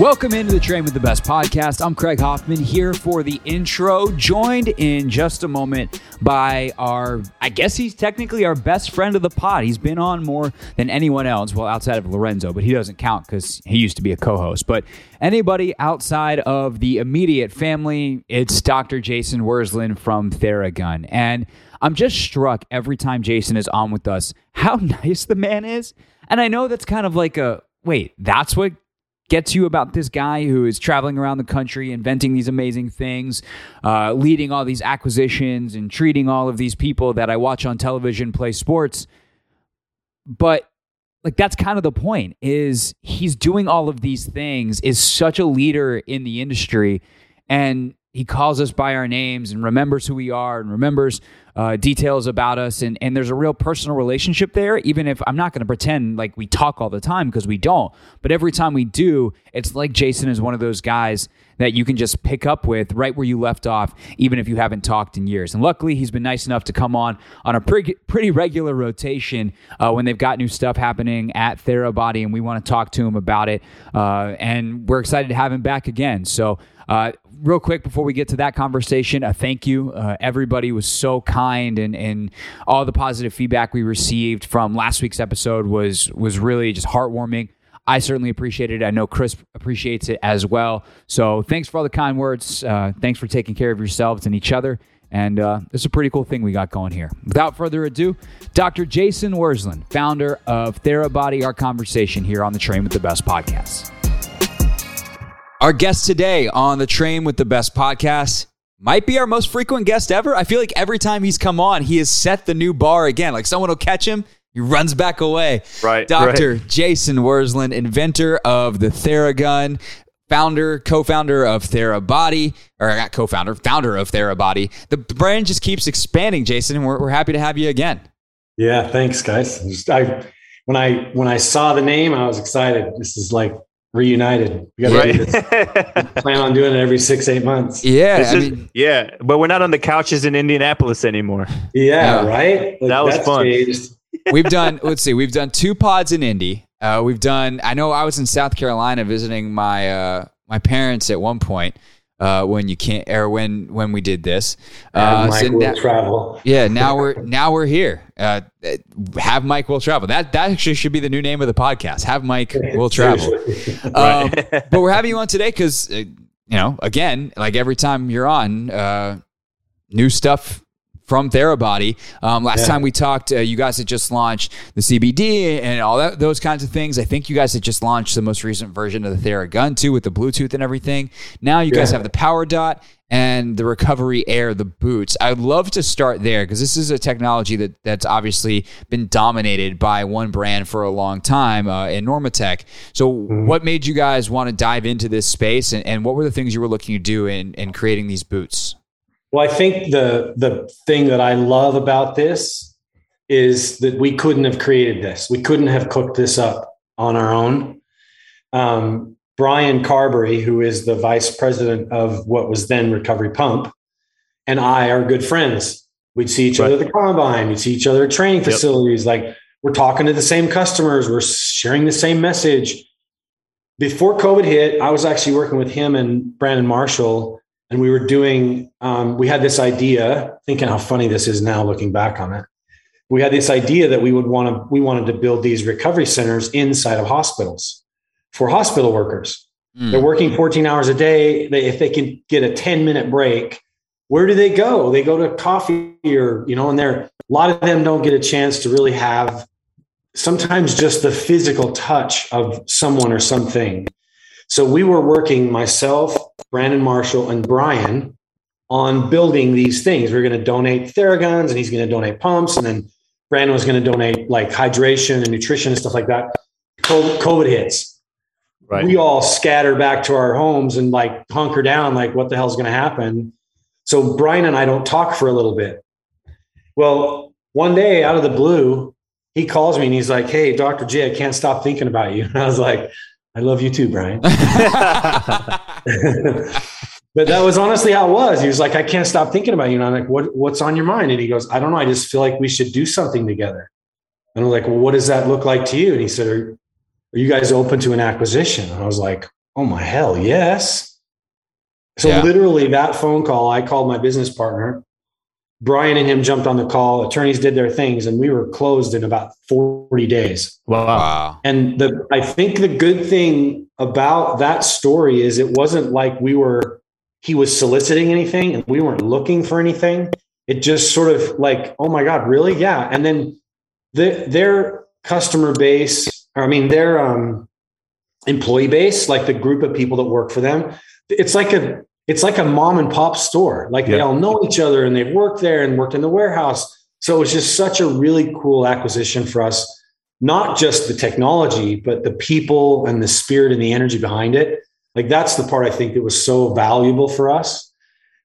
Welcome into the Train with the Best podcast. I'm Craig Hoffman here for the intro, joined in just a moment by our, I guess he's technically our best friend of the pod. He's been on more than anyone else, well, outside of Lorenzo, but he doesn't count because he used to be a co host. But anybody outside of the immediate family, it's Dr. Jason Wersland from Theragun. And I'm just struck every time Jason is on with us how nice the man is. And I know that's kind of like a, wait, that's what gets you about this guy who is traveling around the country, inventing these amazing things, uh, leading all these acquisitions, and treating all of these people that I watch on television play sports. But like that's kind of the point is he's doing all of these things is such a leader in the industry and he calls us by our names and remembers who we are and remembers uh, details about us. And, and there's a real personal relationship there even if i'm not going to pretend like we talk all the time because we don't. But every time we do it's like jason is one of those guys that you can just pick up with right where you left off even if you haven't talked in years. And luckily he's been nice enough to come on on a pretty, pretty regular rotation uh, when they've got new stuff happening at therabody and we want to talk to him about it uh, and we're excited to have him back again. So uh, real quick before we get to that conversation, a thank you. Uh, everybody was so kind, and and all the positive feedback we received from last week's episode was was really just heartwarming. I certainly appreciate it. I know Chris appreciates it as well. So thanks for all the kind words. Uh, thanks for taking care of yourselves and each other. And uh, it's a pretty cool thing we got going here. Without further ado, Dr. Jason Wersland, founder of Therabody, our conversation here on the Train with the Best podcast. Our guest today on the Train with the Best podcast might be our most frequent guest ever. I feel like every time he's come on, he has set the new bar again. Like someone will catch him, he runs back away. Right. Dr. right. Jason Wersland, inventor of the Theragun, founder, co-founder of Therabody, or not co-founder, founder of Therabody. The brand just keeps expanding, Jason, and we're, we're happy to have you again. Yeah, thanks, guys. Just, I when I when I saw the name, I was excited. This is like reunited. We got Right. plan on doing it every six, eight months. Yeah, This is- mean, yeah, but we're not on the couches in Indianapolis anymore. Yeah, Yeah. right. Like, That was that's fun. changed. we've done. Let's see, we've done two pods in Indy. Uh, we've done. I know I was in South Carolina visiting my uh, my parents at one point uh, when you can't, or when when we did this. And Uh, Mike so will now- travel. Yeah, now we're now we're here. Uh, have Mike will travel. That that actually should be the new name of the podcast. Have Mike will travel. Um, but we're having you on today because uh, you know, again, like every time you're on, uh, new stuff from Therabody. Um, last Yeah. time we talked, uh, you guys had just launched the CBD and all that, those kinds of things. I think you guys had just launched the most recent version of the Theragun too, with the Bluetooth and everything. Now you guys have the Power Dot and the Recovery Air, the boots. I'd love to start there because this is a technology that that's obviously been dominated by one brand for a long time uh, in Normatec. So, what made you guys want to dive into this space, and, and what were the things you were looking to do in, in creating these boots? Well, I think the the thing that I love about this is that we couldn't have created this. We couldn't have cooked this up on our own. Um, Brian Carberry, who is the vice president of what was then Recovery Pump, and I are good friends. We'd see each other at the combine. We'd see each other at training Yep. facilities. Like we're talking to the same customers. We're sharing the same message. Before COVID hit, I was actually working with him and Brandon Marshall and we were doing um, we had this idea thinking how funny this is now looking back on it. We had this idea that we would want to we wanted to build these recovery centers inside of hospitals for hospital workers. Mm. they're working 14 hours a day. They, if they can get a 10 minute break where do they go? They go to coffee or you know and they're a lot of them don't get a chance to really have sometimes just the physical touch of someone or something. So we were working myself, Brandon Marshall, and Brian on building these things. We are going to donate Theraguns, and he's going to donate pumps, and then Brandon was going to donate like hydration and nutrition and stuff like that. COVID COVID hits. Right. We all scatter back to our homes and like hunker down, like what the hell's going to happen? So Brian and I don't talk for a little bit. Well, one day out of the blue, he calls me and he's like, "Hey, Dr. J, I can't stop thinking about you." And I was like, "I love you too, Brian." but that was honestly how it was. He was like, I can't stop thinking about you. And I'm like, what, what's on your mind? And he goes, I don't know. I just feel like we should do something together. And I'm like, well, what does that look like to you? And he said, are, are you guys open to an acquisition? And I was like, oh my hell, yes. So Yeah. literally that phone call, I called my business partner. Brian and him jumped on the call. Attorneys did their things, and we were closed in about 40 days. Wow. Wow. And the I think the good thing about that story is it wasn't like we were he was soliciting anything and we weren't looking for anything. It just sort of like, oh my God, really? Yeah. And then the, their customer base, or I mean their um, employee base, like the group of people that work for them, it's like a it's like a mom and pop store. Like they all know each other and they've worked there and worked in the warehouse. So it was just such a really cool acquisition for us not just the technology, but the people and the spirit and the energy behind it. Like that's the part I think that was so valuable for us.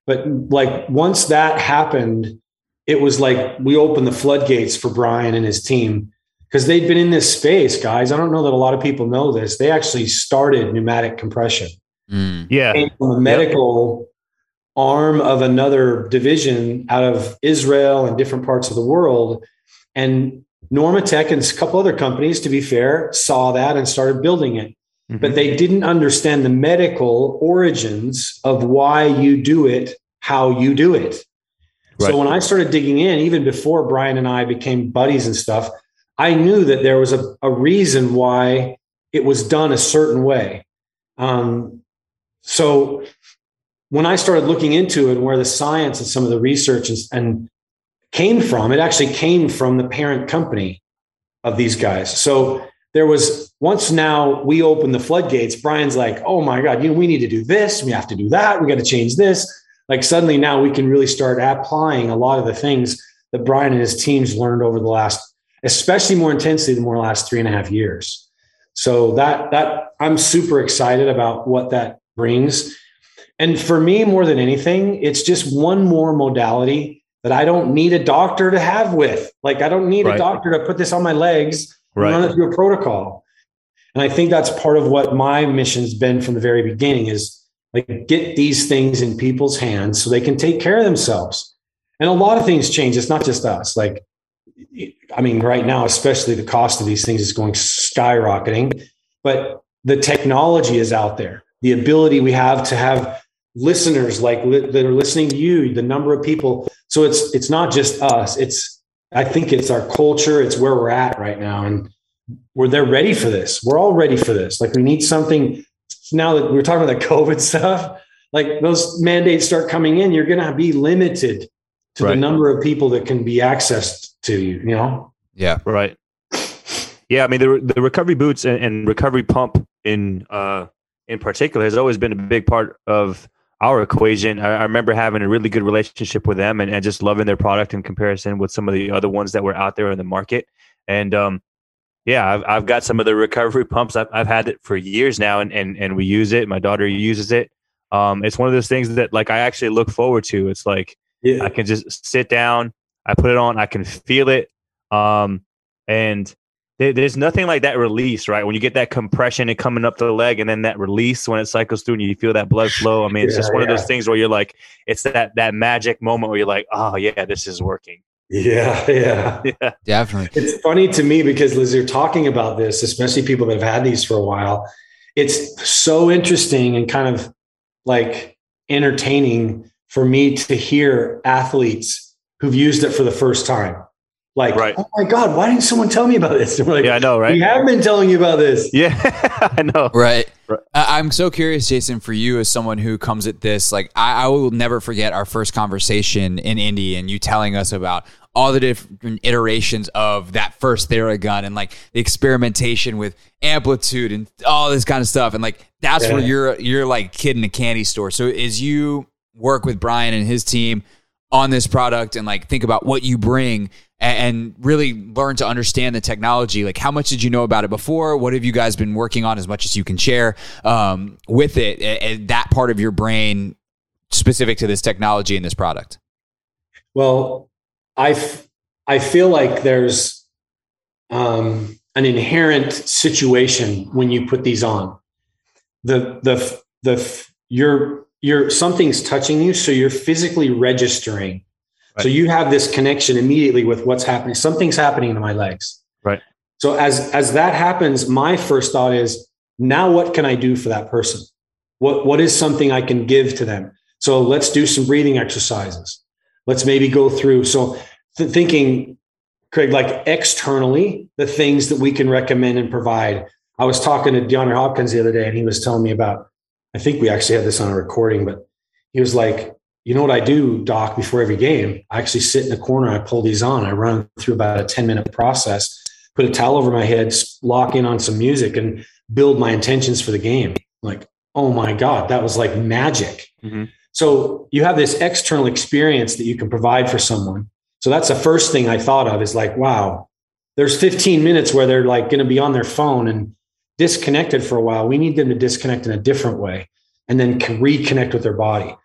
But like once that happened, it was like we opened the floodgates for Brian and his team because they'd been in this space, guys. I don't know that a lot of people know this. They actually started pneumatic compression Mm. Yeah. came from a medical arm of another division out of Israel and different parts of the world. And Normatec and a couple other companies, to be fair, saw that and started building it. But they didn't understand the medical origins of why you do it, how you do it. Right. So when I started digging in, even before Brian and I became buddies and stuff, I knew that there was a, a reason why it was done a certain way. Um, so when I started looking into it and where the science and some of the research is, and came from, it actually came from the parent company of these guys. So there was once now we opened the floodgates. Brian's like, oh my God, you know, we need to do this. We have to do that. We got to change this. Like suddenly now we can really start applying a lot of the things that Brian and his teams learned over the last, especially more intensely than more last three and a half years. So that that I'm super excited about what that brings. And for me, more than anything, it's just one more modality that I don't need a doctor to have with. Like I don't need a doctor to put this on my legs and run it through a protocol. And I think that's part of what my mission's been from the very beginning is like get these things in people's hands so they can take care of themselves. And a lot of things change. It's not just us. Like, I mean, right now, especially the cost of these things is going skyrocketing, but the technology is out there. The ability we have to have listeners like li- that are listening to you, the number of people. So it's it's not just us. It's I think it's our culture. It's where we're at right now, and we're they're ready for this. We're all ready for this. Like we need something now that we're talking about the COVID stuff. Like those mandates start coming in, you're going to be limited to the number of people that can be accessed to you. You know. Yeah. Right. Yeah, I mean the the recovery boots and, and recovery pump in uh in particular has always been a big part of our equation. I, I remember having a really good relationship with them and, and just loving their product in comparison with some of the other ones that were out there in the market. And um yeah, I've I've got some of the recovery pumps. I've I've had it for years now and and, and we use it. My daughter uses it. Um it's one of those things that like I actually look forward to. It's like Yeah. I can just sit down, I put it on, I can feel it. Um, and there, there's nothing like that release, right? When you get that compression and coming up the leg, and then that release when it cycles through and you feel that blood flow. I mean, it's just Yeah, one of those things where you're like, it's that that magic moment where you're like, oh yeah, this is working. Yeah. Yeah. Yeah, Definitely. It's funny to me because as you're talking about this, especially people that have had these for a while, it's so interesting and kind of like entertaining for me to hear athletes who've used it for the first time. Like, Right. oh my God, why didn't someone tell me about this? And we're like, yeah, I know, right? we have been telling you about this. Yeah, I know. Right. Right. I- I'm so curious, Jason, for you as someone who comes at this, like I, I will never forget our first conversation in Indy and you telling us about all the different iterations of that first Theragun and like the experimentation with amplitude and all this kind of stuff. And like that's where you're you're like kid in a candy store. So as you work with Brian and his team on this product and like think about what you bring a- and really learn to understand the technology like how much did you know about it before what have you guys been working on as much as you can share um, with it and that part of your brain specific to this technology and this product Well, I, f- I feel like there's um, an inherent situation when you put these on. The the the you're you're something's touching you, so you're physically registering. So you have this connection immediately with what's happening. Something's happening to my legs. Right. So as as that happens, my first thought is, now what can I do for that person? What, what is something I can give to them? So let's do some breathing exercises. Let's maybe go through. So th- thinking, Craig, like externally, the things that we can recommend and provide. I was talking to DeAndre Hopkins the other day, and he was telling me about, I think we actually had this on a recording, but he was like, you know what I do, Doc, before every game? I actually sit in the corner, I pull these on, I run through about a 10 minute process, put a towel over my head, lock in on some music, and build my intentions for the game. Like, oh my God, that was like magic. Mm-hmm. So you have this external experience that you can provide for someone. So that's the first thing I thought of is like, wow, there's 15 minutes where they're like going to be on their phone and disconnected for a while. We need them to disconnect in a different way and then reconnect with their body.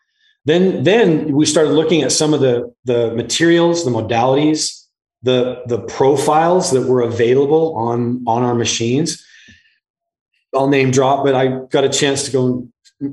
Then, then we started looking at some of the, the materials, the modalities, the, the profiles that were available on, on our machines. I'll name drop, but I got a chance to go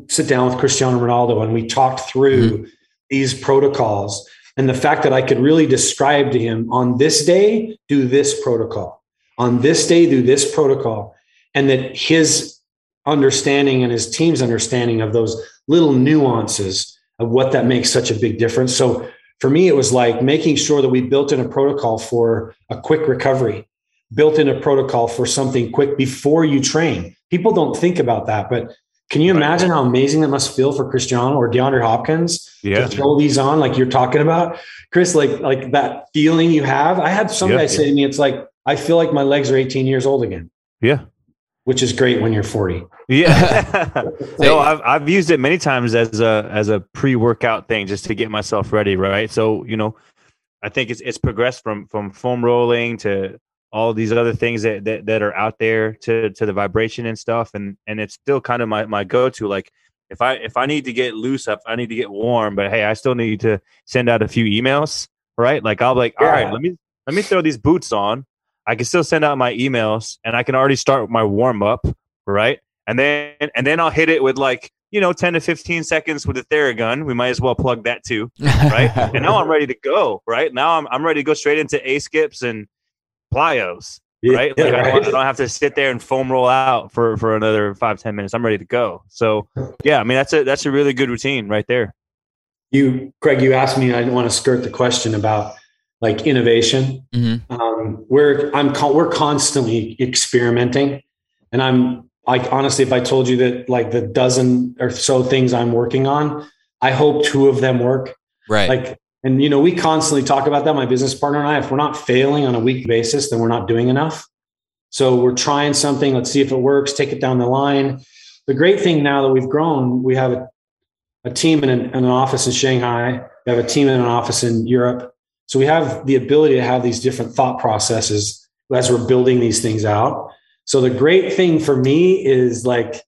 sit down with Cristiano Ronaldo and we talked through mm-hmm. these protocols and the fact that I could really describe to him on this day, do this protocol. On this day, do this protocol. And that his understanding and his team's understanding of those little nuances what that makes such a big difference. So for me, it was like making sure that we built in a protocol for a quick recovery, built in a protocol for something quick before you train. People don't think about that, but can you imagine how amazing that must feel for Cristiano or DeAndre Hopkins yeah. to throw these on like you're talking about, Chris? Like like that feeling you have. I had some yeah. guy say to me, "It's like I feel like my legs are 18 years old again." Yeah, which is great when you're 40. Yeah. no, I've I've used it many times as a as a pre-workout thing just to get myself ready, right? So, you know, I think it's it's progressed from from foam rolling to all these other things that, that that are out there to to the vibration and stuff and and it's still kind of my my go-to like if I if I need to get loose up, I need to get warm, but hey, I still need to send out a few emails, right? Like I'll be like, all yeah. right, let me let me throw these boots on I can still send out my emails and I can already start with my warm up, right? And then and then I'll hit it with like you know 10 to 15 seconds with the Theragun. We might as well plug that too, right? and now I'm ready to go, right? Now I'm I'm ready to go straight into A skips and plyos, yeah, right? Like right. I, don't, I, don't, have to sit there and foam roll out for for another five ten minutes. I'm ready to go. So yeah, I mean that's a that's a really good routine right there. You, Craig, you asked me. I didn't want to skirt the question about like innovation. Mm-hmm. Um, we're I'm we're constantly experimenting, and I'm like honestly, if I told you that like the dozen or so things I'm working on, I hope two of them work. Right. Like, and you know, we constantly talk about that. My business partner and I, if we're not failing on a week basis, then we're not doing enough. So we're trying something. Let's see if it works. Take it down the line. The great thing now that we've grown, we have a, a team in an, in an office in Shanghai. We have a team in an office in Europe so we have the ability to have these different thought processes as we're building these things out. So the great thing for me is like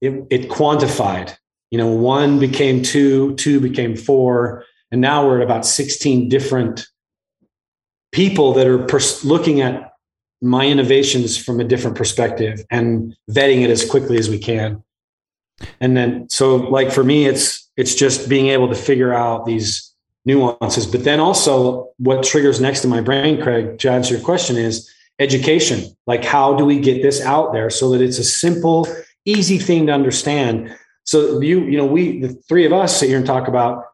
it, it quantified. You know, one became two, two became four, and now we're at about 16 different people that are pers- looking at my innovations from a different perspective and vetting it as quickly as we can. And then so like for me it's it's just being able to figure out these nuances. But then also, what triggers next in my brain, Craig, to answer your question, is education. Like, how do we get this out there so that it's a simple, easy thing to understand? So you, you know, we the three of us sit here and talk about.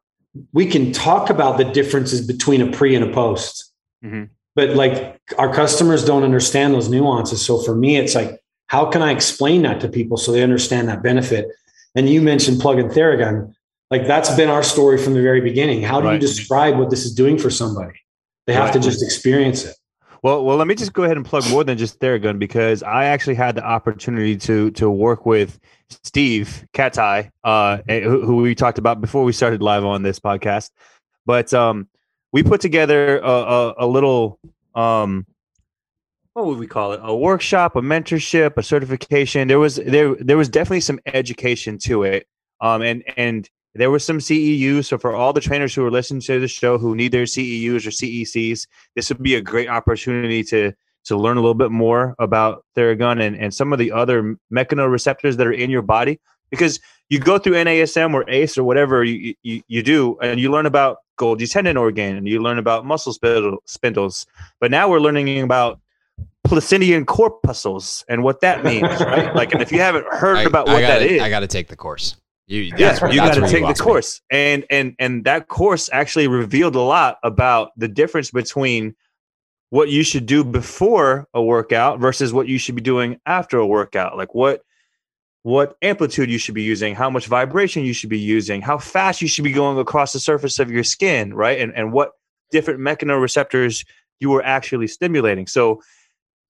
We can talk about the differences between a pre and a post, mm-hmm. but like our customers don't understand those nuances. So for me, it's like, how can I explain that to people so they understand that benefit? And you mentioned plug and Theragun like that's been our story from the very beginning. How do right. you describe what this is doing for somebody? They have right. to just experience it. Well, well, let me just go ahead and plug more than just Theragun because I actually had the opportunity to to work with Steve Katai, uh, who, who, we talked about before we started live on this podcast. But um, we put together a, a, a little um, what would we call it? A workshop, a mentorship, a certification. There was there there was definitely some education to it. Um, and and there were some CEUs. So for all the trainers who are listening to the show who need their CEUs or CECs, this would be a great opportunity to to learn a little bit more about Theragun and, and some of the other mechanoreceptors that are in your body. Because you go through NASM or ACE or whatever you, you, you do, and you learn about Golgi tendon organ and you learn about muscle spindles. But now we're learning about Pacinian corpuscles and what that means, right? Like, and if you haven't heard I, about I what gotta, that is, I got to take the course. You, that's you got to take the lost me. course, and and and that course actually revealed a lot about the difference between what you should do before a workout versus what you should be doing after a workout. Like what what amplitude you should be using, how much vibration you should be using, how fast you should be going across the surface of your skin, right? And and what different mechanoreceptors you were actually stimulating. So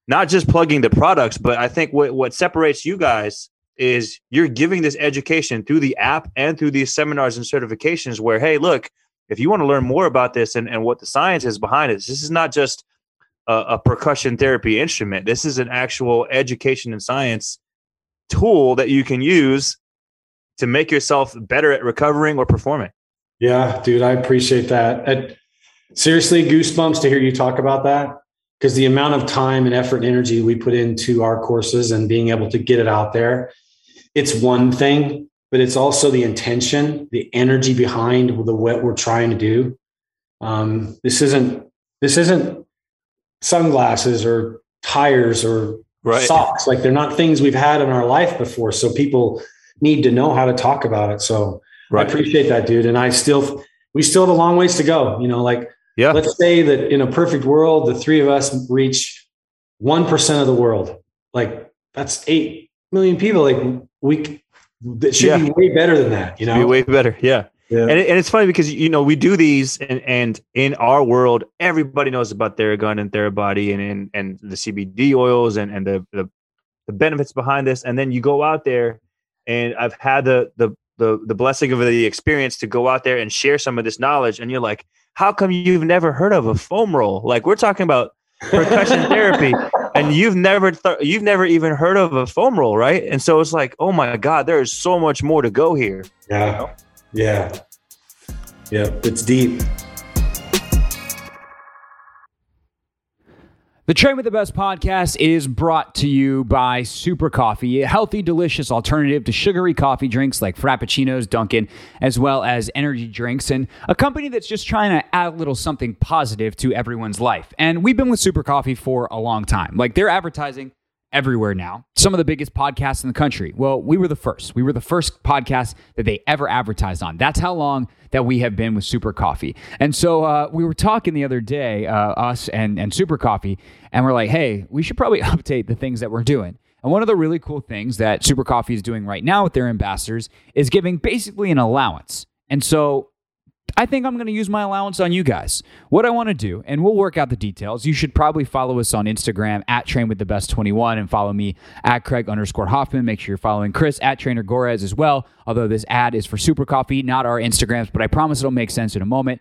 not just plugging the products, but I think what what separates you guys is you're giving this education through the app and through these seminars and certifications where hey, look, if you want to learn more about this and, and what the science is behind it, this is not just a, a percussion therapy instrument. This is an actual education and science tool that you can use to make yourself better at recovering or performing. Yeah, dude, I appreciate that. Seriously, goosebumps to hear you talk about that because the amount of time and effort and energy we put into our courses and being able to get it out there, it's one thing, but it's also the intention, the energy behind the what we're trying to do. Um, this isn't this isn't sunglasses or tires or Right. socks. Like they're not things we've had in our life before. So people need to know how to talk about it. So I appreciate that, dude. And I still, we still have a long ways to go. You know, like Yeah. let's say that in a perfect world, the three of us reach 1% of the world. Like that's 8 million people. Like we, that should be way better than that, you Be know? way better. Yeah. Yeah. And, it, and it's funny because you know we do these and, and in our world everybody knows about Theragun and Therabody and and, and the CBD oils and and the, the the benefits behind this and then you go out there and I've had the the the the blessing of the experience to go out there and share some of this knowledge and you're like how come you've never heard of a foam roll like we're talking about percussion therapy and you've never th- you've never even heard of a foam roll right and so it's like oh my god there is so much more to go here Yeah. Yeah. Yeah. It's deep. The Train with the Best podcast is brought to you by Super Coffee, a healthy, delicious alternative to sugary coffee drinks like Frappuccinos, Dunkin', as well as energy drinks, and a company that's just trying to add a little something positive to everyone's life. And we've been with Super Coffee for a long time. Like they're advertising everywhere now. Some of the biggest podcasts in the country. Well, we were the first. We were the first podcast that they ever advertised on. That's how long that we have been with Super Coffee. And so uh, we were talking the other day, uh, us and, and Super Coffee, and we're like, hey, we should probably update the things that we're doing. And one of the really cool things that Super Coffee is doing right now with their ambassadors is giving basically an allowance. And so I think I'm going to use my allowance on you guys. What I want to do, and we'll work out the details. You should probably follow us on Instagram at Train with the Best 21 and follow me at Craig underscore Hoffman. Make sure you're following Chris at Trainer Gorres as well. Although this ad is for Super Coffee, not our Instagrams, but I promise it'll make sense in a moment.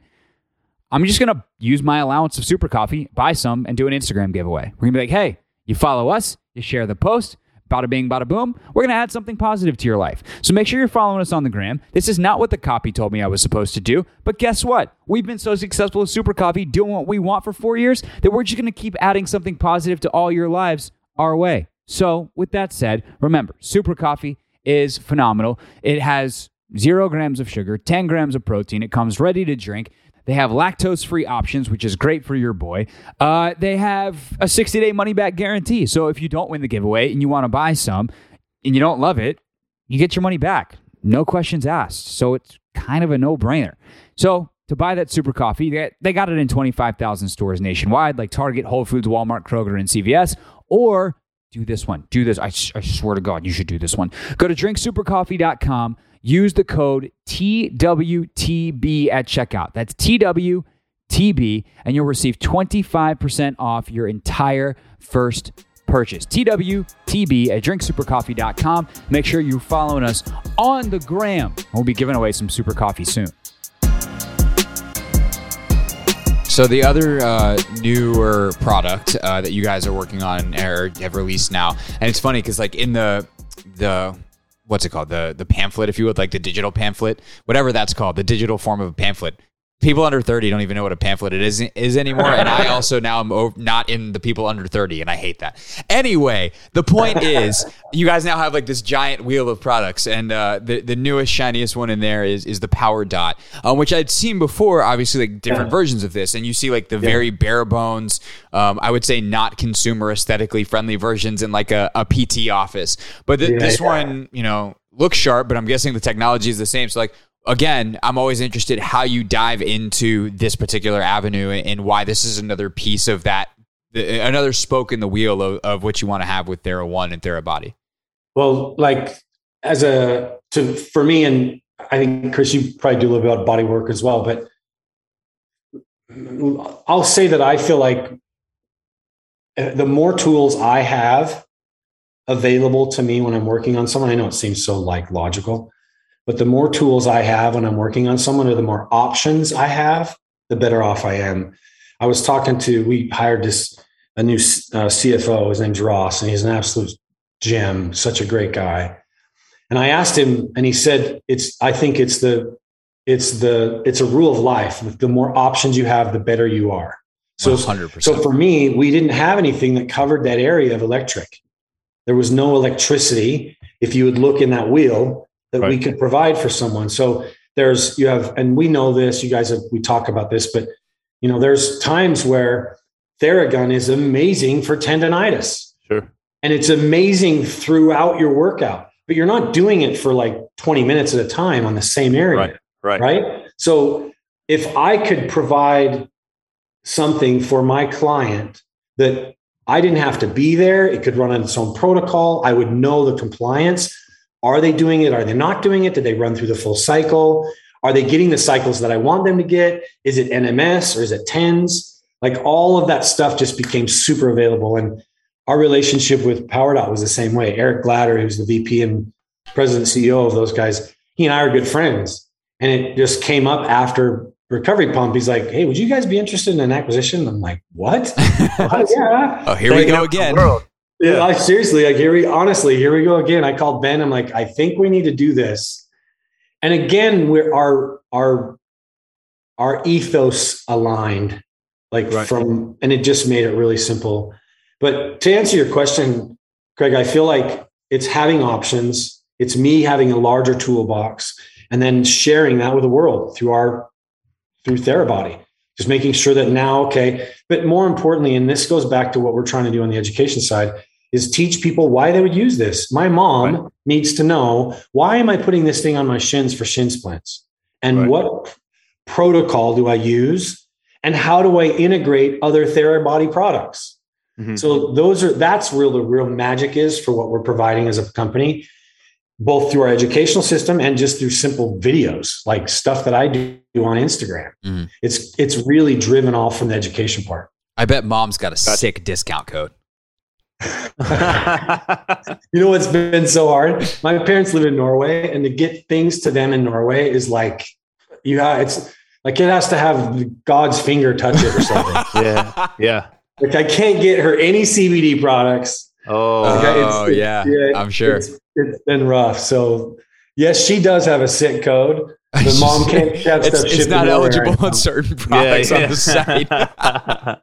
I'm just going to use my allowance of Super Coffee, buy some, and do an Instagram giveaway. We're going to be like, hey, you follow us, you share the post, bada bing, bada boom. We're going to add something positive to your life. So make sure you're following us on the gram. This is not what the copy told me I was supposed to do, but guess what? We've been so successful with Super Coffee doing what we want for four years that we're just going to keep adding something positive to all your lives our way. So, with that said, remember, Super Coffee is phenomenal. It has zero grams of sugar, 10 grams of protein. It comes ready to drink. They have lactose free options, which is great for your boy. Uh, they have a 60 day money back guarantee. So if you don't win the giveaway and you want to buy some and you don't love it, you get your money back. No questions asked. So it's kind of a no brainer. So to buy that super coffee, they, got it in 25,000 stores nationwide, like Target, Whole Foods, Walmart, Kroger, and CVS. Or do this one. Do this. I, I swear to God, you should do this one. Go to drinksupercoffee.com. Use the code TWTB at checkout. That's TWTB, and you'll receive 25% off your entire first purchase. TWTB at drinksupercoffee.com. Make sure you're following us on the gram. We'll be giving away some super coffee soon. So the other uh, newer product uh, that you guys are working on or have released now, and it's funny because like in the the what's it called the the pamphlet, if you would like the digital pamphlet, whatever that's called, the digital form of a pamphlet. People under 30 don't even know what a pamphlet it is, is anymore. And I also now am over, not in the people under 30, and I hate that. Anyway, the point is, you guys now have like this giant wheel of products, and uh, the the newest, shiniest one in there is is the Power Dot, um, which I'd seen before. Obviously, like different yeah. versions of this, and you see like the yeah. very bare bones, um, I would say not consumer aesthetically friendly versions in like a, a PT office. But th- yeah, this one, you know, looks sharp, but I'm guessing the technology is the same. So like again, I'm always interested how you dive into this particular avenue and why this is another piece of that, another spoke in the wheel of, of what you want to have with Thera One and Therabody. Well, like as a to for me, and I think Chris, you probably do a little bit about body work as well, but I'll say that I feel like uh, the more tools I have available to me when I'm working on someone, I know it seems so like logical, but the more tools I have when I'm working on someone or the more options I have, the better off I am. I was talking to, we hired this, a new uh, CFO. His name's Ross, and he's an absolute gem, such a great guy. And I asked him, and he said, it's, I think it's the, it's the, it's a rule of life. The more options you have, the better you are. So, 100%. so for me, we didn't have anything that covered that area of electric. There was no electricity. If you would look in that wheel, that right. we could provide for someone. So there's you have, and we know this. You guys have we talk about this, but you know there's times where Theragun is amazing for tendonitis. Sure. And it's amazing throughout your workout, but you're not doing it for like 20 minutes at a time on the same area. Right. Right. Right. So if I could provide something for my client that I didn't have to be there, it could run on its own protocol. I would know the compliance. Are they doing it? Are they not doing it? Did they run through the full cycle? Are they getting the cycles that I want them to get? Is it NMS or is it TENS? Like all of that stuff just became super available. And our relationship with PowerDot was the same way. Eric Gladder, who's the VP and president CEO of those guys, he and I are good friends. And it just came up after recovery pump. He's like, Hey, would you guys be interested in an acquisition? I'm like, what? oh, yeah. Oh, here we go again. Yeah, I, seriously, like here we honestly, here we go again. I called Ben. I'm like, I think we need to do this. And again, we're our our our ethos aligned, like right. from, and it just made it really simple. But to answer your question, Craig, I feel like it's having options. It's me having a larger toolbox and then sharing that with the world through our through Therabody. Just making sure that now, okay. But more importantly, and this goes back to what we're trying to do on the education side, is teach people why they would use this. My mom right. needs to know why am I putting this thing on my shins for shin splints? And right. what protocol do I use? And how do I integrate other Therabody products? Mm-hmm. So those are that's where the real magic is for what we're providing as a company, both through our educational system and just through simple videos, like stuff that I do on Instagram. Mm-hmm. It's it's really driven off from the education part. I bet mom's got a sick discount code. you know what's been so hard? My parents live in Norway, and to get things to them in Norway is like you have it's like it has to have God's finger touch it or something. yeah, yeah. Like I can't get her any CBD products. Oh, like oh it's, yeah, yeah, I'm sure it's, it's been rough. So yes, she does have a sick code. The mom can't have it's, it's not eligible on certain products yeah, yeah. on the site.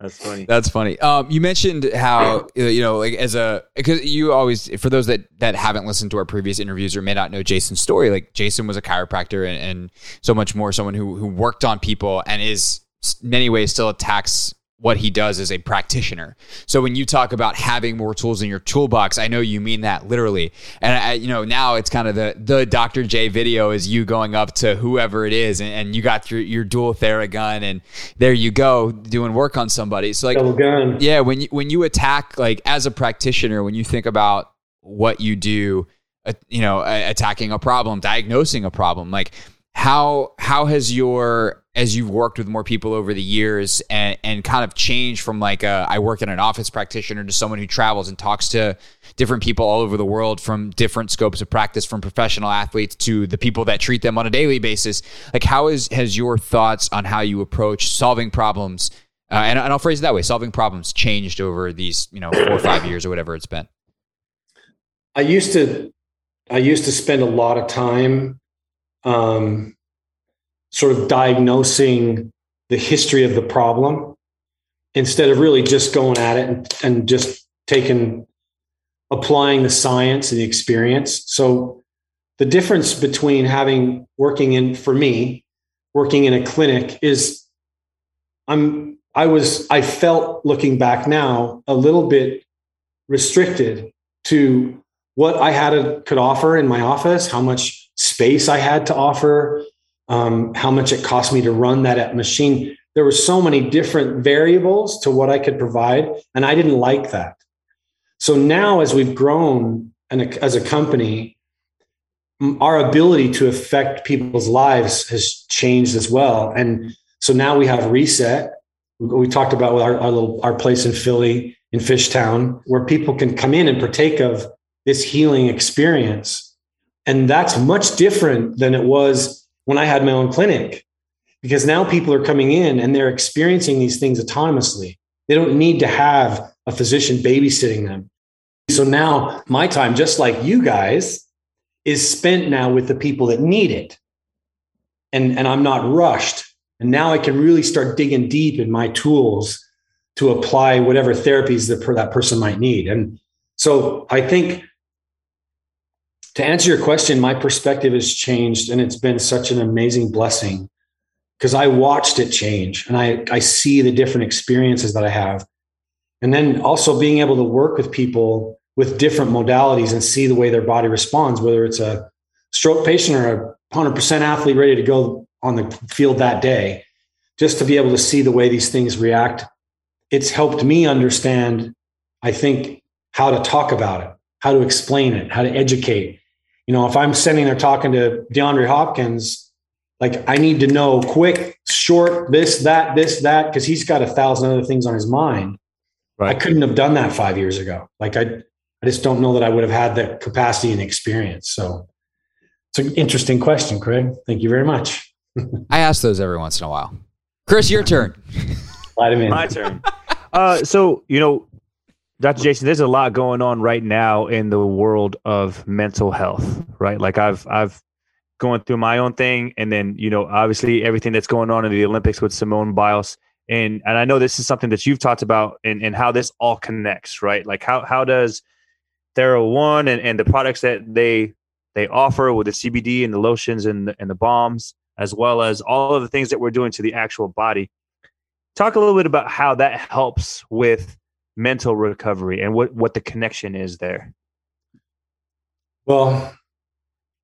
That's funny. That's funny. Um, you mentioned how uh, you know, like as a because you always for those that that haven't listened to our previous interviews or may not know Jason's story, like Jason was a chiropractor and, and so much more, someone who who worked on people and is many ways still attacks what he does as a practitioner. So when you talk about having more tools in your toolbox, I know you mean that literally. And I, you know, now it's kind of the the Dr. J video is you going up to whoever it is, and, and you got your your dual Theragun, and there you go doing work on somebody. So like, yeah, when you when you attack like as a practitioner, when you think about what you do, uh, you know, attacking a problem, diagnosing a problem, like how how has your as you've worked with more people over the years and, and kind of changed from like a, I work in an office practitioner to someone who travels and talks to different people all over the world from different scopes of practice, from professional athletes to the people that treat them on a daily basis. Like, how is has your thoughts on how you approach solving problems? Uh, and, and I'll phrase it that way: solving problems changed over these, you know, four or five years or whatever it's been. I used to, I used to spend a lot of time um, sort of diagnosing the history of the problem instead of really just going at it and, and just taking applying the science and the experience. So the difference between having working in for me working in a clinic is I'm I was I felt looking back now a little bit restricted to what I had to, could offer in my office, how much space I had to offer, um, how much it cost me to run that machine. There were so many different variables to what I could provide, and I didn't like that. So now, as we've grown and as a company, our ability to affect people's lives has changed as well. And so now we have Reset. We talked about our, our little our place in Philly in Fishtown, where people can come in and partake of this healing experience. And that's much different than it was when I had my own clinic, because now people are coming in and they're experiencing these things autonomously. They don't need to have a physician babysitting them. So now my time, just like you guys, is spent now with the people that need it. And, and I'm not rushed. And now I can really start digging deep in my tools to apply whatever therapies that that person might need. And so I think to answer your question, my perspective has changed and it's been such an amazing blessing because I watched it change and I, I see the different experiences that I have. And then also being able to work with people with different modalities and see the way their body responds, whether it's a stroke patient or a 100% athlete ready to go on the field that day, just to be able to see the way these things react. It's helped me understand, I think, how to talk about it, how to explain it, how to educate. You know, if I'm sitting there talking to DeAndre Hopkins, like I need to know quick, short, this, that, this, that, because he's got a thousand other things on his mind. Right. I couldn't have done that five years ago. Like I, I just don't know that I would have had the capacity and experience. So it's an interesting question, Craig. Thank you very much. I ask those every once in a while. Chris, your turn. My turn. Uh, so, you know, Dr. Jason, there's a lot going on right now in the world of mental health, right? Like I've I've going through my own thing, and then you know, obviously everything that's going on in the Olympics with Simone Biles, and and I know this is something that you've talked about, and and how this all connects, right? Like how how does TheraOne and, and the products that they they offer with the CBD and the lotions and the, and the balms, as well as all of the things that we're doing to the actual body. Talk a little bit about how that helps with mental recovery and what, what the connection is there. Well,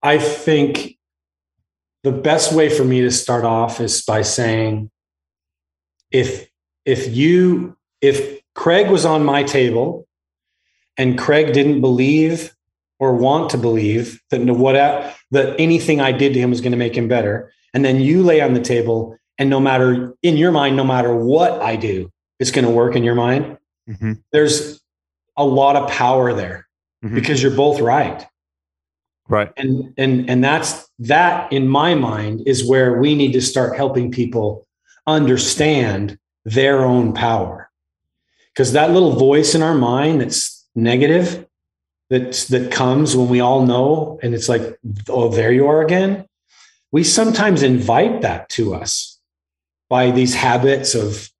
I think the best way for me to start off is by saying if if you if Craig was on my table and Craig didn't believe or want to believe that what that anything I did to him was going to make him better. And then you lay on the table, and no matter in your mind, no matter what I do, it's going to work in your mind. Mm-hmm. There's a lot of power there mm-hmm. because you're both right. Right. And and and that's that in my mind is where we need to start helping people understand their own power. Because that little voice in our mind that's negative that that comes when we all know and it's like oh there you are again we sometimes invite that to us by these habits of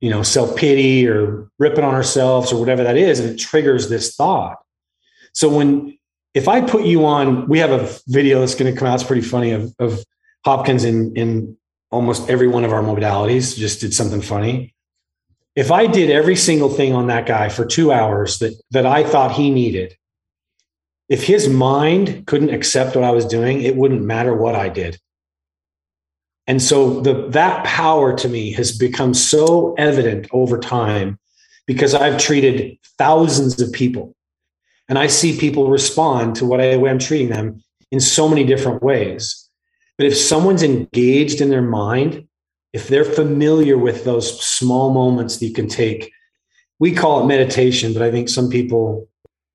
you know self-pity or ripping on ourselves or whatever that is and it triggers this thought so when if i put you on we have a video that's going to come out it's pretty funny of, of hopkins in in almost every one of our modalities just did something funny if I did every single thing on that guy for two hours that that I thought he needed, if his mind couldn't accept what I was doing, it wouldn't matter what I did. And so the that power to me has become so evident over time because I've treated thousands of people and I see people respond to what I, way I'm treating them in so many different ways. But if someone's engaged in their mind if they're familiar with those small moments that you can take, we call it meditation, but I think some people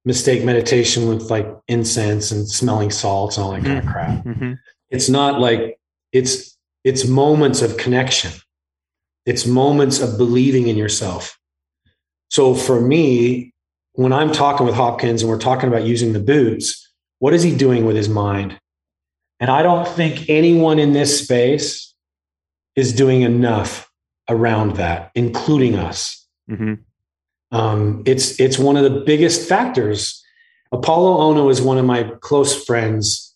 mistake meditation with like incense and smelling salts and all that mm-hmm. kind of crap. Mm-hmm. It's not like it's it's moments of connection. It's moments of believing in yourself. So for me, when I'm talking with Hopkins and we're talking about using the boots, what is he doing with his mind? And I don't think anyone in this space is doing enough around that, including us. Mm-hmm. Um, it's it's one of the biggest factors. Apolo Ohno is one of my close friends,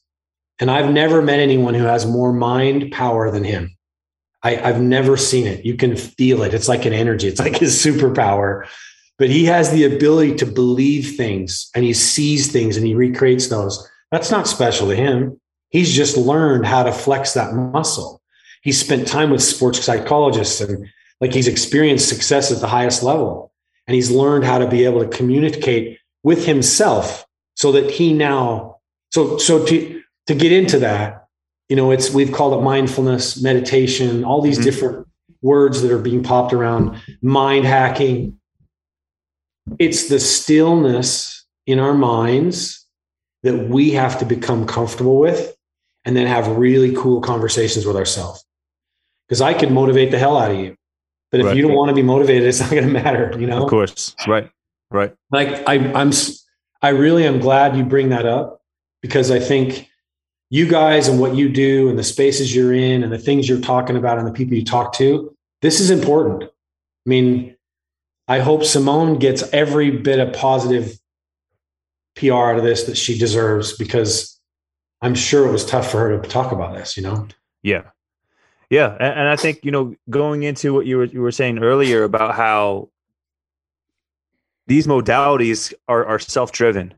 and I've never met anyone who has more mind power than him. I, have never seen it. You can feel it. It's like an energy. It's like his superpower. But he has the ability to believe things, and he sees things, and he recreates those. That's not special to him. He's just learned how to flex that muscle. He spent time with sports psychologists and like he's experienced success at the highest level. And he's learned how to be able to communicate with himself so that he now, so, so to, to get into that, you know, it's, we've called it mindfulness, meditation, all these mm-hmm. different words that are being popped around, mind hacking. It's the stillness in our minds that we have to become comfortable with and then have really cool conversations with ourselves. Because I could motivate the hell out of you. But if right. you don't want to be motivated, it's not going to matter, you know? Of course. Right. Right. Like I, I'm, I really am glad you bring that up because I think you guys and what you do and the spaces you're in and the things you're talking about and the people you talk to, this is important. I mean, I hope Simone gets every bit of positive PR out of this that she deserves because I'm sure it was tough for her to talk about this, you know? Yeah. Yeah. And, and I think, you know, going into what you were, you were saying earlier about how these modalities are, are self-driven,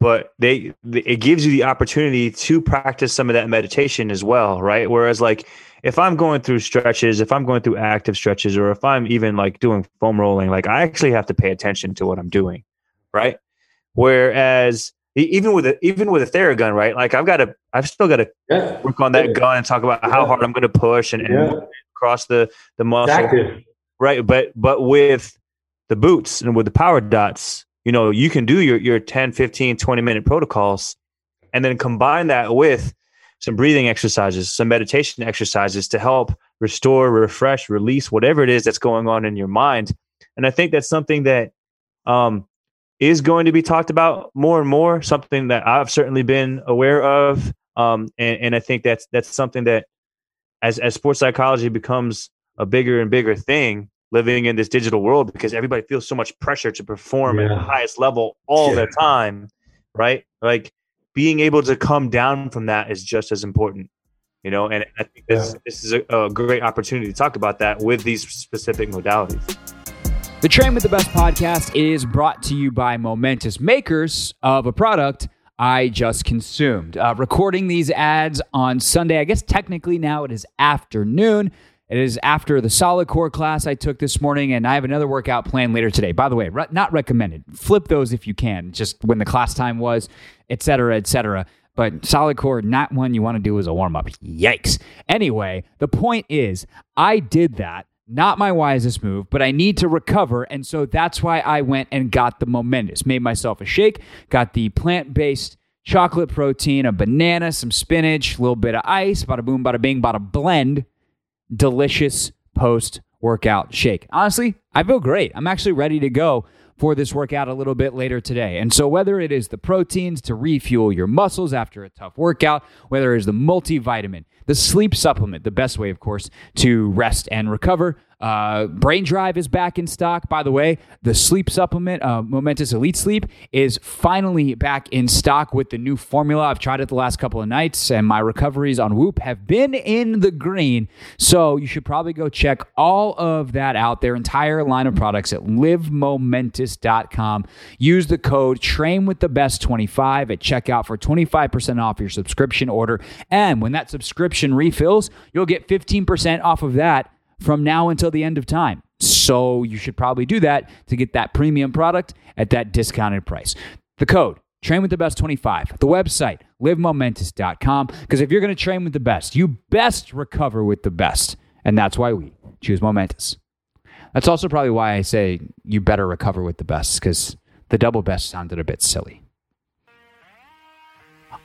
but they, it gives you the opportunity to practice some of that meditation as well. Right. Whereas like, if I'm going through stretches, if I'm going through active stretches, or if I'm even like doing foam rolling, like I actually have to pay attention to what I'm doing. Right. Whereas even with a, even with a Theragun, right? Like I've got to, I've still got to yeah. work on that yeah. gun and talk about how hard I'm going to push and, and yeah. across the the muscle, exactly. right? But but with the boots and with the power dots, you know, you can do your your 10, 15, 20 minute protocols, and then combine that with some breathing exercises, some meditation exercises to help restore, refresh, release whatever it is that's going on in your mind. And I think that's something that um, is going to be talked about more and more. Something that I've certainly been aware of, um, and, and I think that's that's something that as as sports psychology becomes a bigger and bigger thing, living in this digital world, because everybody feels so much pressure to perform yeah. at the highest level all yeah. the time, right? Like being able to come down from that is just as important you know and i think this, yeah. this is a, a, great opportunity to talk about that with these specific modalities the Train with the Best podcast is brought to you by Momentous, makers of a product I just consumed. Uh, recording these ads on Sunday, I guess technically now it is afternoon. It is after the solid core class I took this morning, and I have another workout planned later today. By the way, re- not recommended. Flip those if you can, just when the class time was, etc., etc. But solid core, not one you want to do as a warm up. Yikes. Anyway, the point is, I did that not my wisest move, but I need to recover. And so that's why I went and got the Momentous. Made myself a shake, got the plant based chocolate protein, a banana, some spinach, a little bit of ice, bada boom, bada bing, bada blend. Delicious post workout shake. Honestly, I feel great. I'm actually ready to go for this workout a little bit later today. And so, whether it is the proteins to refuel your muscles after a tough workout, whether it is the multivitamin, the sleep supplement, the best way, of course, to rest and recover, uh, Brain Drive is back in stock. By the way, the sleep supplement, uh, Momentous Elite Sleep, is finally back in stock with the new formula. I've tried it the last couple of nights, and my recoveries on Whoop have been in the green. So you should probably go check all of that out. Their entire line of products at livemomentous.com. Use the code Train with the Best 25 at checkout for 25% off your subscription order. And when that subscription refills, you'll get 15% off of that from now until the end of time. So you should probably do that to get that premium product at that discounted price. The code Train with the best 25. The website, livemomentous.com. Because if you're going to train with the best, you best recover with the best. And that's why we choose Momentous. That's also probably why I say you better recover with the best, because the double best sounded a bit silly.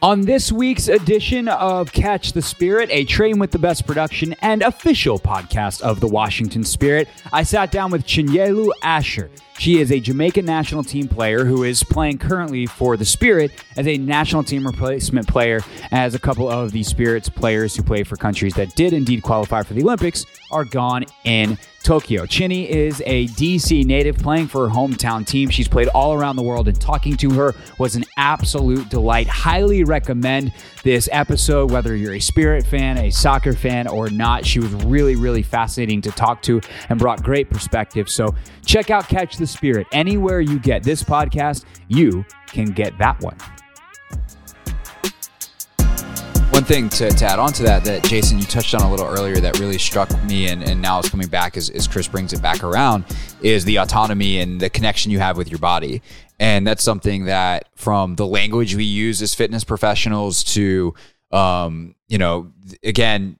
On this week's edition of Catch the Spirit, a Train with the Best production and official podcast of the Washington Spirit, I sat down with Chinyelu Asher. She is a Jamaican national team player who is playing currently for the Spirit as a national team replacement player, as a couple of the Spirit's players who play for countries that did indeed qualify for the Olympics are gone in Tokyo. Chinny is a DC native playing for her hometown team. She's played all around the world, and talking to her was an absolute delight. Highly recommend this episode, whether you're a Spirit fan, a soccer fan, or not. She was really, really fascinating to talk to and brought great perspective. So check out Catch the Spirit. Anywhere you get this podcast, you can get that one. One thing to, to add on to that, that Jason, you touched on a little earlier that really struck me and, and now it's coming back as, as Chris brings it back around is the autonomy and the connection you have with your body. And that's something that from the language we use as fitness professionals to, um, you know, again,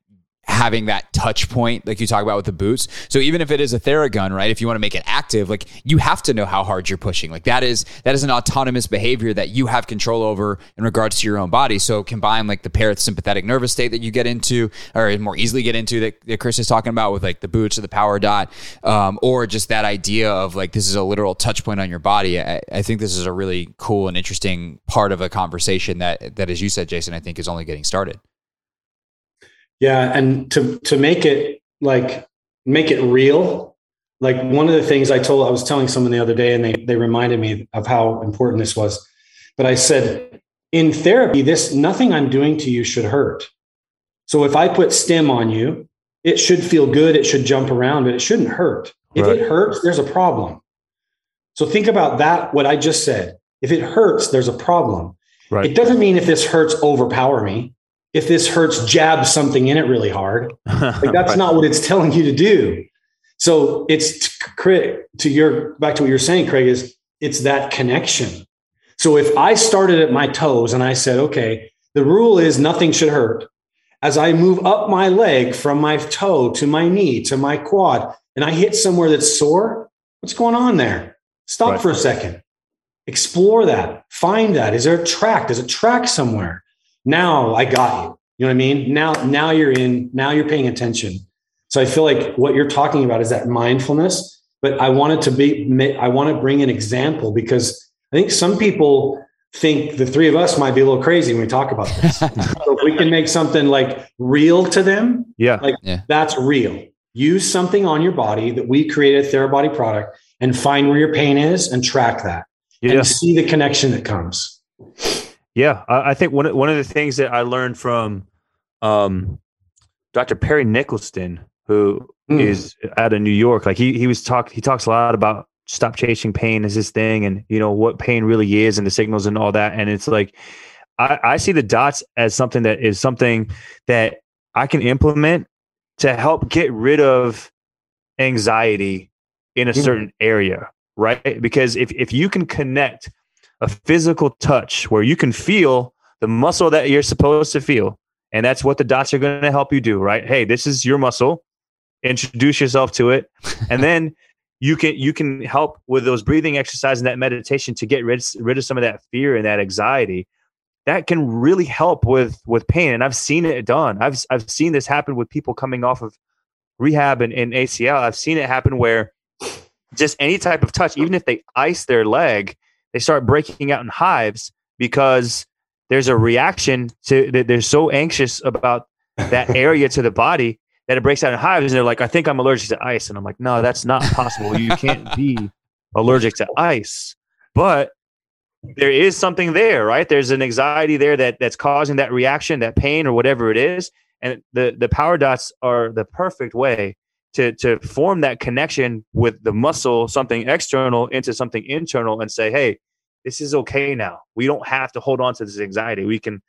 having that touch point like you talk about with the boots. So even if it is a theragun right if you want to make it active like you have to know how hard you're pushing. Like that is that is an autonomous behavior that you have control over in regards to your own body. So combine like the parasympathetic nervous state that you get into or more easily get into that, that chris is talking about with like the boots or the power dot um, or just that idea of like this is a literal touch point on your body. I, I think this is a really cool and interesting part of a conversation that that as you said jason i think is only getting started yeah, and to to make it like make it real. Like one of the things I told I was telling someone the other day, and they they reminded me of how important this was. But I said, in therapy, this nothing I'm doing to you should hurt. So if I put stim on you, it should feel good, it should jump around, but it shouldn't hurt. If right. it hurts, there's a problem. So think about that, what I just said. If it hurts, there's a problem. Right. It doesn't mean if this hurts, overpower me if this hurts, jab something in it really hard. Like that's right. not what it's telling you to do. So it's to, to your back to what you're saying, Craig, is it's that connection. So if I started at my toes and I said, okay, the rule is nothing should hurt. As I move up my leg from my toe to my knee to my quad, and I hit somewhere that's sore, what's going on there? Stop right. for a second. Explore that. Find that. Is there a track? Does it track somewhere? Now I got you. You know what I mean? Now, now you're in, now you're paying attention. So I feel like what you're talking about is that mindfulness, but I wanted to be, I want to bring an example because I think some people think the three of us might be a little crazy when we talk about this. so if we can make something like real to them, yeah, like yeah. that's real. Use something on your body that we created a Therabody product and find where your pain is and track that yeah. and see the connection that comes. Yeah, I, I think one one of the things that I learned from um, Dr. Perry Nickelston, who mm. is out of New York, like he he was talk he talks a lot about stop chasing pain as his thing, and you know what pain really is, and the signals and all that. And it's like I, I see the dots as something that is something that I can implement to help get rid of anxiety in a mm. certain area, right? Because if if you can connect a physical touch where you can feel the muscle that you're supposed to feel. And that's what the dots are going to help you do, right? Hey, this is your muscle. Introduce yourself to it. And then you can you can help with those breathing exercises and that meditation to get rid, rid of some of that fear and that anxiety. That can really help with with pain. And I've seen it done. I've I've seen this happen with people coming off of rehab and, and ACL. I've seen it happen where just any type of touch, even if they ice their leg, they start breaking out in hives because there's a reaction to that they're so anxious about that area to the body that it breaks out in hives and they're like i think i'm allergic to ice. And i'm like no that's not possible. You can't be allergic to ice. But there is something there right? There's an anxiety there that that's causing that reaction that pain or whatever it is. And the the power dots are the perfect way to to form that connection with the muscle, something external into something internal, and say, hey, this is okay now. We don't have to hold on to this anxiety. We can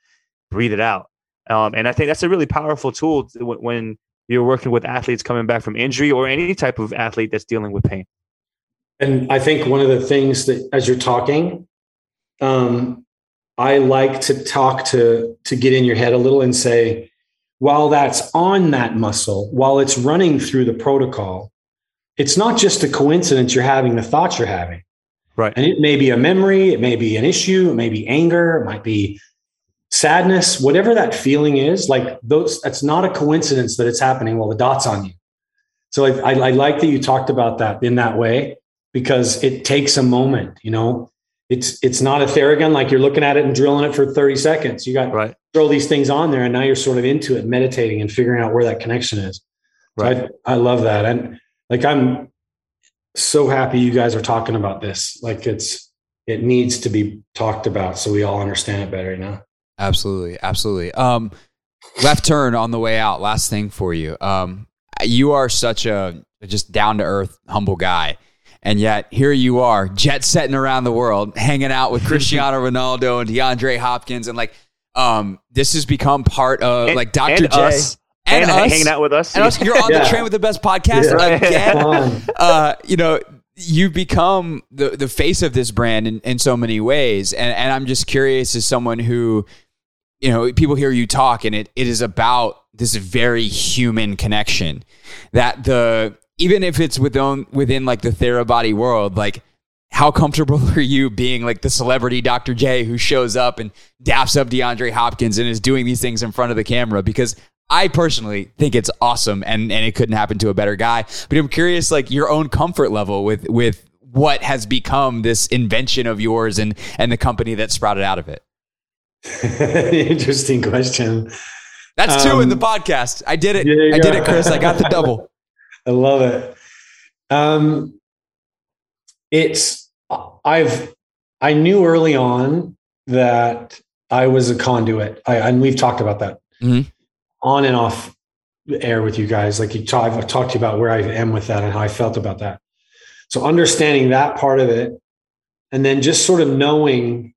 breathe it out. Um, and I think that's a really powerful tool when you're working with athletes coming back from injury or any type of athlete that's dealing with pain. And I think one of the things that, as you're talking, um, I like to talk to to get in your head a little and say, while that's on that muscle, while it's running through the protocol, it's not just a coincidence you're having the thoughts you're having. Right. And it may be a memory, it may be an issue, it may be anger, it might be sadness, whatever that feeling is, like those, that's not a coincidence that it's happening while the dot's on you. So I, I, I like that you talked about that in that way because it takes a moment, you know, it's, it's not a Theragun, like you're looking at it and drilling it for 30 seconds. You got Right. throw these things on there and now you're sort of into it, meditating and figuring out where that connection is. So Right. I, I love that. And like, I'm so happy you guys are talking about this. Like it's, it needs to be talked about so we all understand it better, you know? Absolutely, absolutely. Um, left turn on the way out. Last thing for you. Um, you are such a just down to earth, humble guy, and yet here you are, jet setting around the world, hanging out with Cristiano Ronaldo and DeAndre Hopkins, and like, um, this has become part of And- like Dr. J us. And, and us, hanging out with us. and us. You're on the train with the best podcast Yeah. Right. again uh, you know, you become the the face of this brand in, in so many ways. And and I'm just curious as someone who, you know, people hear you talk and it it is about this very human connection that the even if it's within within like the therabody world, like how comfortable are you being like the celebrity Dr. J who shows up and daps up DeAndre Hopkins and is doing these things in front of the camera? Because I personally think it's awesome and, and it couldn't happen to a better guy. But I'm curious, like your own comfort level with with what has become this invention of yours and and the company that sprouted out of it. Interesting question. That's two in the Um, podcast. I did it. I did it, Chris. I got the double. I love it. Um, it's I've I knew early on that I was a conduit, I, and we've talked about that Mhm. On and off air with you guys. Like you talk, I've talked to you about where I am with that and how I felt about that. So understanding that part of it, and then just sort of knowing,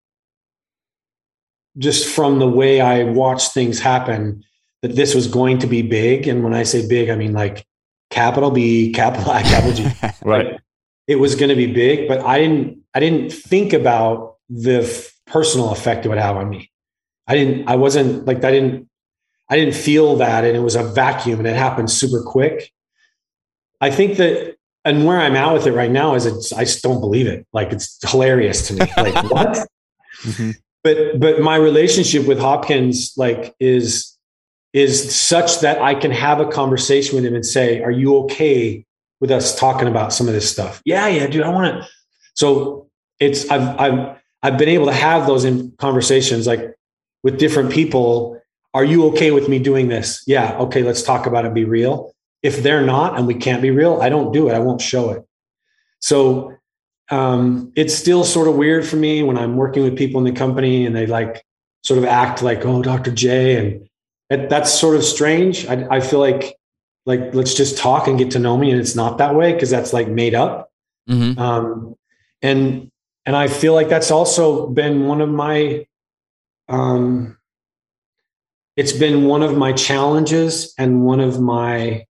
just from the way I watched things happen, that this was going to be big. And when I say big, I mean like capital B, capital I, capital G. right. It was going to be big, but I didn't. I didn't think about the f- personal effect it would have on me. I didn't. I wasn't like I didn't. I didn't feel that, and it was a vacuum, and it happened super quick. I think that, and where I'm at with it right now is, it's. I just don't believe it. Like it's hilarious to me. Like what? Mhm. but but my relationship with Hopkins like is is such that I can have a conversation with him and say, "Are you okay with us talking about some of this stuff?" Yeah, yeah, dude, I want to. So it's I've I've I've been able to have those in conversations like with different people. Are you okay with me doing this? Yeah, okay, let's talk about it. Be real. If they're not and we can't be real, I don't do it. I won't show it. So um, it's still sort of weird for me when I'm working with people in the company and they like sort of act like, oh, Dr. J. And that's sort of strange. I, I feel like, like, let's just talk and get to know me. And it's not that way because that's like made up. Mhm. Um, and, and I feel like that's also been one of my, um, it's been one of my challenges and one of my,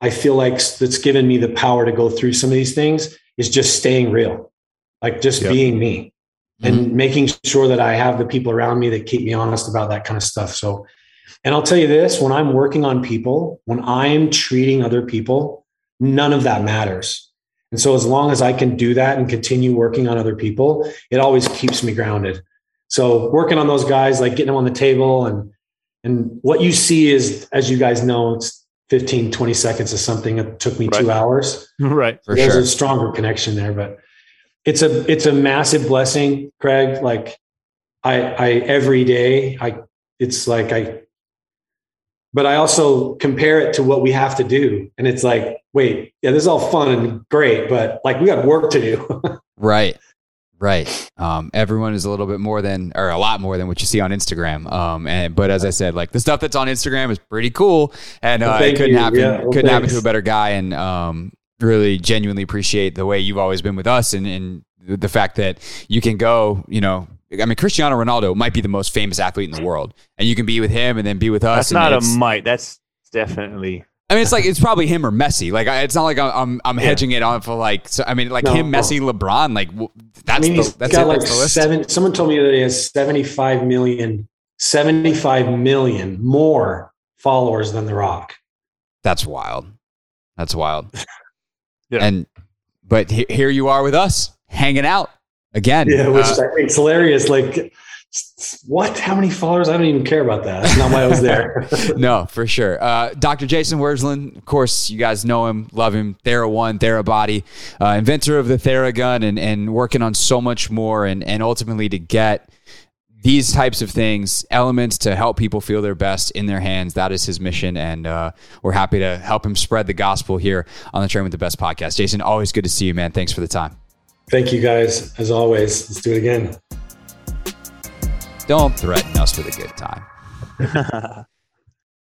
I feel like that's given me the power to go through some of these things is just staying real, like just Yep. being me and mm-hmm. making sure that I have the people around me that keep me honest about that kind of stuff. So, and I'll tell you this when I'm working on people, when I'm treating other people, none of that matters. And so, as long as I can do that and continue working on other people, it always keeps me grounded. So, working on those guys, like getting them on the table and and what you see is, as you guys know, it's 15, 20 seconds of something. It took me two hours right. For there's sure. a stronger connection there but it's a it's a massive blessing craig like i i every day i it's like i but i also compare it to what we have to do and it's like wait yeah this is all fun and great but like we got work to do Right. Right. Um, everyone is a little bit more than, or a lot more than what you see on Instagram. Um, and but as I said, like the stuff that's on Instagram is pretty cool, and uh, Well, it couldn't you. happen. Yeah, well, couldn't happen to a better guy, and um, really genuinely appreciate the way you've always been with us, and and the fact that you can go, you know. I mean, Cristiano Ronaldo might be the most famous athlete in the world, and you can be with him, and then be with us. That's not a might. That's definitely. I mean, it's like it's probably him or Messi. Like, I- it's not like I'm I'm, I'm Yeah. hedging it on for like. So, I mean, like No. him, Messi, LeBron. Like, that's i mean the, he's that's got it. like That's the list. seven someone told me that he has 75 million 75 million more followers than the rock That's wild. That's wild. Yeah. And but he, here you are with us, hanging out again. Yeah, which Uh, I think is hilarious. Like what? How many followers? I don't even care about that. That's not why I was there. no, for sure. Uh, Dr. Jason Wersland, of course, you guys know him, love him. Thera One, Therabody, uh, inventor of the Theragun, and and working on so much more, and and ultimately to get these types of things, elements to help people feel their best in their hands. That is his mission, and uh, we're happy to help him spread the gospel here on the Train with the Best podcast. Jason, always good to see you, man. Thanks for the time. Thank you, guys. As always, let's do it again. Don't threaten us with a good time.